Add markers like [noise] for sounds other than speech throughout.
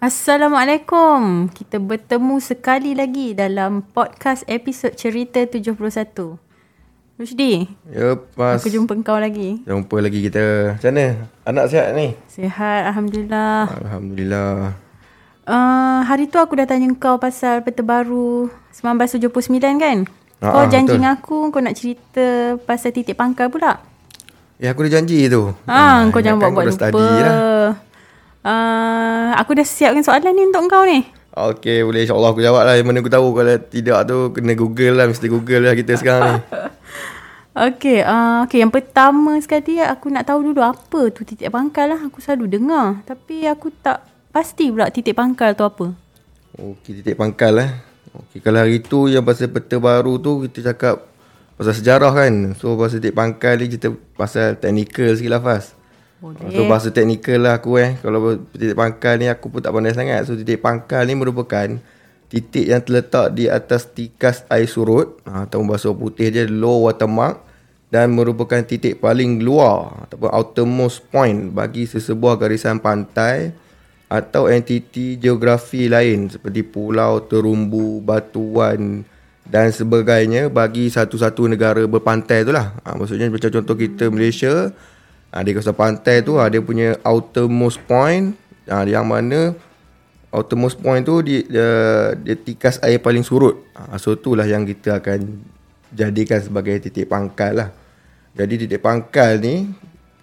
Assalamualaikum. Kita bertemu sekali lagi dalam podcast episod cerita 71. Rusdi, Ya, Mas. aku jumpa kau lagi. Jumpa lagi kita. Macam mana? Anak sihat ni? Sihat, Alhamdulillah. Alhamdulillah. Uh, hari tu aku dah tanya kau pasal peta baru 1979 kan? Ah, kau ah, janji betul. dengan aku kau nak cerita pasal titik pangkal pula. Ya, aku dah janji tu. Ha, kau jangan buat-buat lupa. lah. Uh, aku dah siapkan soalan ni untuk kau ni. Okey, boleh insyaAllah aku jawab lah. Yang mana aku tahu kalau tidak tu kena google lah. Mesti google lah kita sekarang ni. [laughs] Okey, uh, okay, yang pertama sekali aku nak tahu dulu apa tu titik pangkal lah. Aku selalu dengar. Tapi aku tak pasti pula titik pangkal tu apa. Okey, titik pangkal lah. Okey, kalau hari tu yang pasal peta baru tu kita cakap pasal sejarah kan. So, pasal titik pangkal ni kita pasal teknikal sikit lah Fas. Boleh. So bahasa teknikal lah aku eh Kalau titik pangkal ni aku pun tak pandai sangat So titik pangkal ni merupakan Titik yang terletak di atas tikas air surut ha, Atau bahasa putih dia low water mark Dan merupakan titik paling luar Ataupun outermost point Bagi sesebuah garisan pantai Atau entiti geografi lain Seperti pulau, terumbu, batuan dan sebagainya bagi satu-satu negara berpantai tu lah. Ha, maksudnya macam contoh kita Malaysia, ha, di kawasan pantai tu ha, dia punya outermost point ha, yang mana outermost point tu dia, dia, dia tikas air paling surut. Ha, so itulah yang kita akan jadikan sebagai titik pangkal lah. Jadi titik pangkal ni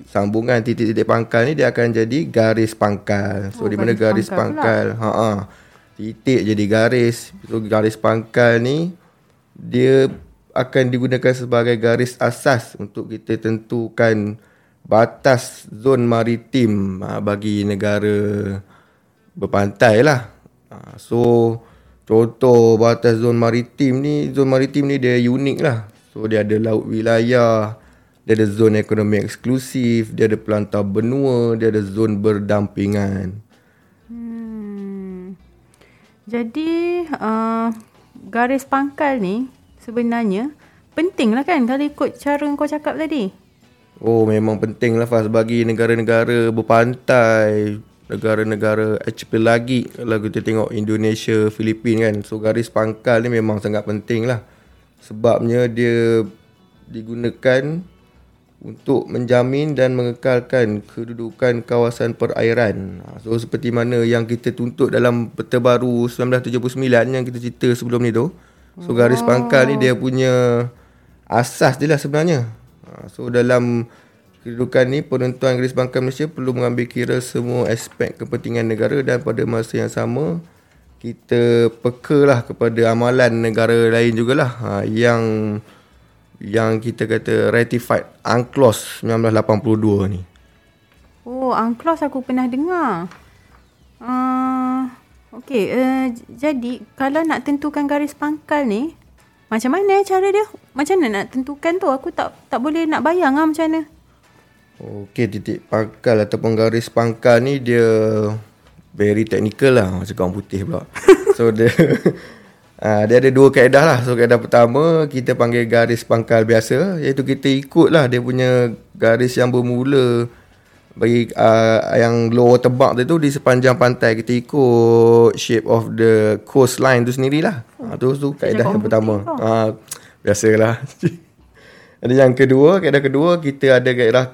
sambungan titik-titik pangkal ni dia akan jadi garis pangkal. So Oh, di mana garis pangkal pangkal, ha ah. Titik jadi garis. So garis pangkal ni dia akan digunakan sebagai garis asas untuk kita tentukan batas zon maritim ha, bagi negara berpantai lah. Ha, so contoh batas zon maritim ni, zon maritim ni dia unik lah. So dia ada laut wilayah, dia ada zon ekonomi eksklusif, dia ada pelantar benua, dia ada zon berdampingan. Hmm. Jadi uh, garis pangkal ni sebenarnya penting lah kan kalau ikut cara kau cakap tadi. Oh memang penting lah Fas bagi negara-negara berpantai Negara-negara archipelagi Kalau kita tengok Indonesia, Filipina kan So garis pangkal ni memang sangat penting lah Sebabnya dia digunakan untuk menjamin dan mengekalkan kedudukan kawasan perairan. Ha, So seperti mana yang kita tuntut dalam peta baru 1979 yang kita cerita sebelum ni tu. So garis pangkal ni dia punya asas dia lah sebenarnya. So dalam kedudukan ni penentuan garis pangkal Malaysia perlu mengambil kira semua aspek kepentingan negara dan pada masa yang sama kita peka lah kepada amalan negara lain jugalah ha, yang yang kita kata ratified UNCLOS 1982 ni. Oh, UNCLOS aku pernah dengar. Uh, okay, uh, jadi kalau nak tentukan garis pangkal ni, macam mana cara dia? Macam mana nak tentukan tu? Aku tak tak boleh nak bayang lah macam mana. Okey, titik pangkal ataupun garis pangkal ni dia very technical lah macam kawan putih pula. [laughs] So dia ha, [laughs] dia ada dua kaedah lah. So kaedah pertama kita panggil garis pangkal biasa iaitu kita ikut lah dia punya garis yang bermula bagi uh, yang low water mark dia tu di sepanjang pantai kita ikut shape of the coastline tu sendirilah. Ha, tu tu kaedah yang pertama. putih kau. Ha, biasalah. [laughs] Ada yang kedua, kaedah kedua kita ada kaedah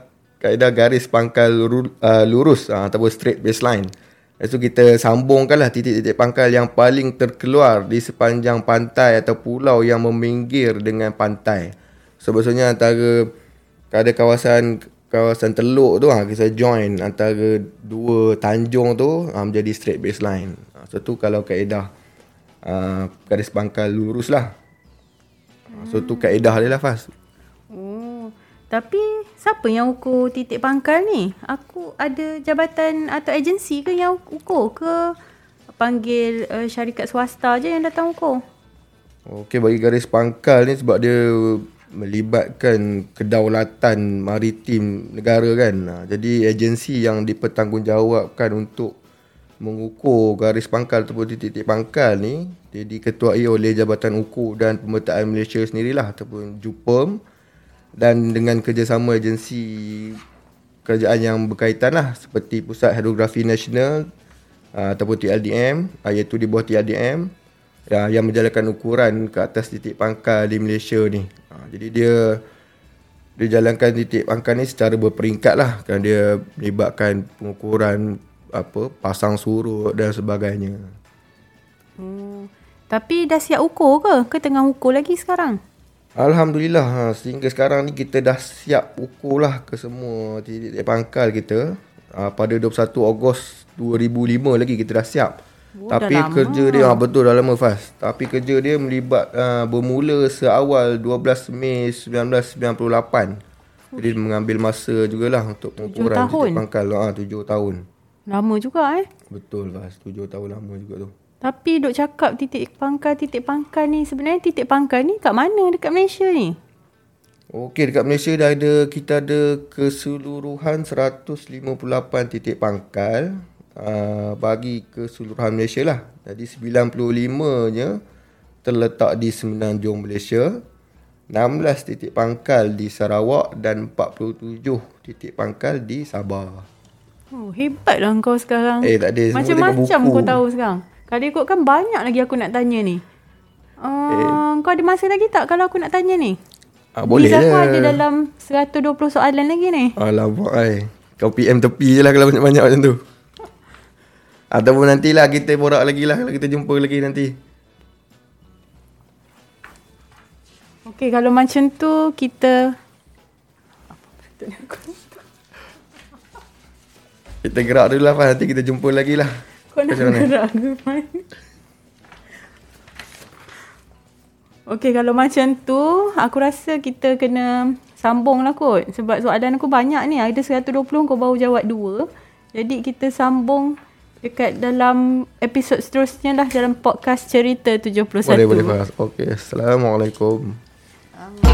kaedah garis pangkal lurus, uh, lurus uh, ataupun straight baseline. Lepas tu kita sambungkanlah titik-titik pangkal yang paling terkeluar di sepanjang pantai atau pulau yang meminggir dengan pantai. So maksudnya antara ada kawasan kawasan teluk tu ha, kita join antara dua tanjung tu ha, menjadi straight baseline. Ha, so tu kalau kaedah uh, garis pangkal lurus lah. Ha, so tu kaedah dia lah Fas. Oh, tapi siapa yang ukur titik pangkal ni? Aku ada jabatan atau agensi ke yang ukur ke panggil uh, syarikat swasta je yang datang ukur? Okey bagi garis pangkal ni sebab dia melibatkan kedaulatan maritim negara kan. Ha, jadi agensi yang dipertanggungjawabkan untuk mengukur garis pangkal ataupun titik-titik pangkal ni dia diketuai oleh Jabatan Ukur dan Pemetaan Malaysia sendirilah ataupun JUPEM dan dengan kerjasama agensi kerajaan yang berkaitan lah seperti Pusat Hidrografi Nasional uh, ataupun TLDM uh, iaitu di bawah TLDM ya, yang menjalankan ukuran ke atas titik pangkal di Malaysia ni. Uh, jadi dia dia jalankan titik pangkal ni secara berperingkat lah kan dia melibatkan pengukuran apa pasang surut dan sebagainya. Hmm. Tapi dah siap ukur ke? Ke tengah ukur lagi sekarang? Alhamdulillah ha, sehingga sekarang ni kita dah siap ukur lah ke semua titik pangkal kita. Ha, pada 21 Ogos 2005 lagi kita dah siap. Oh, Tapi kerja dia ha, betul dah lama fast. Tapi kerja dia melibat ha, bermula seawal 12 Mei 1998. Jadi mengambil masa jugalah untuk pengukuran titik pangkal. Ha, 7 tahun. Lama juga eh. Betul fast. 7 tahun lama juga tu. Tapi duk cakap titik pangkal, titik pangkal ni sebenarnya titik pangkal ni kat mana dekat Malaysia ni? Okey, dekat Malaysia dah ada kita ada keseluruhan 158 titik pangkal uh, bagi keseluruhan Malaysia lah. Jadi 95-nya terletak di Semenanjung Malaysia. 16 titik pangkal di Sarawak dan 47 titik pangkal di Sabah. Oh, hebatlah kau sekarang. Eh, tak ada. Macam-macam kau tahu sekarang. Kalau ikutkan banyak lagi aku nak tanya ni. Uh, eh. Kau ada masa lagi tak kalau aku nak tanya ni? Ah, boleh je. Aku ada dalam 120 soalan lagi ni. Alamak ay. Kau PM tepi je lah kalau banyak-banyak macam tu. Ataupun nantilah kita borak lagi lah. Kalau kita jumpa lagi nanti. Okay, kalau macam tu kita... Kita gerak dulu lah Nanti kita jumpa lagi lah. Kau nak gerak ke? Okay, kalau macam tu, aku rasa kita kena sambung lah kot. Sebab soalan aku banyak ni. Ada 120, kau baru jawab dua. Jadi, kita sambung dekat dalam episod seterusnya lah dalam podcast Cerita 71. Boleh, boleh. Okay, Assalamualaikum. Um.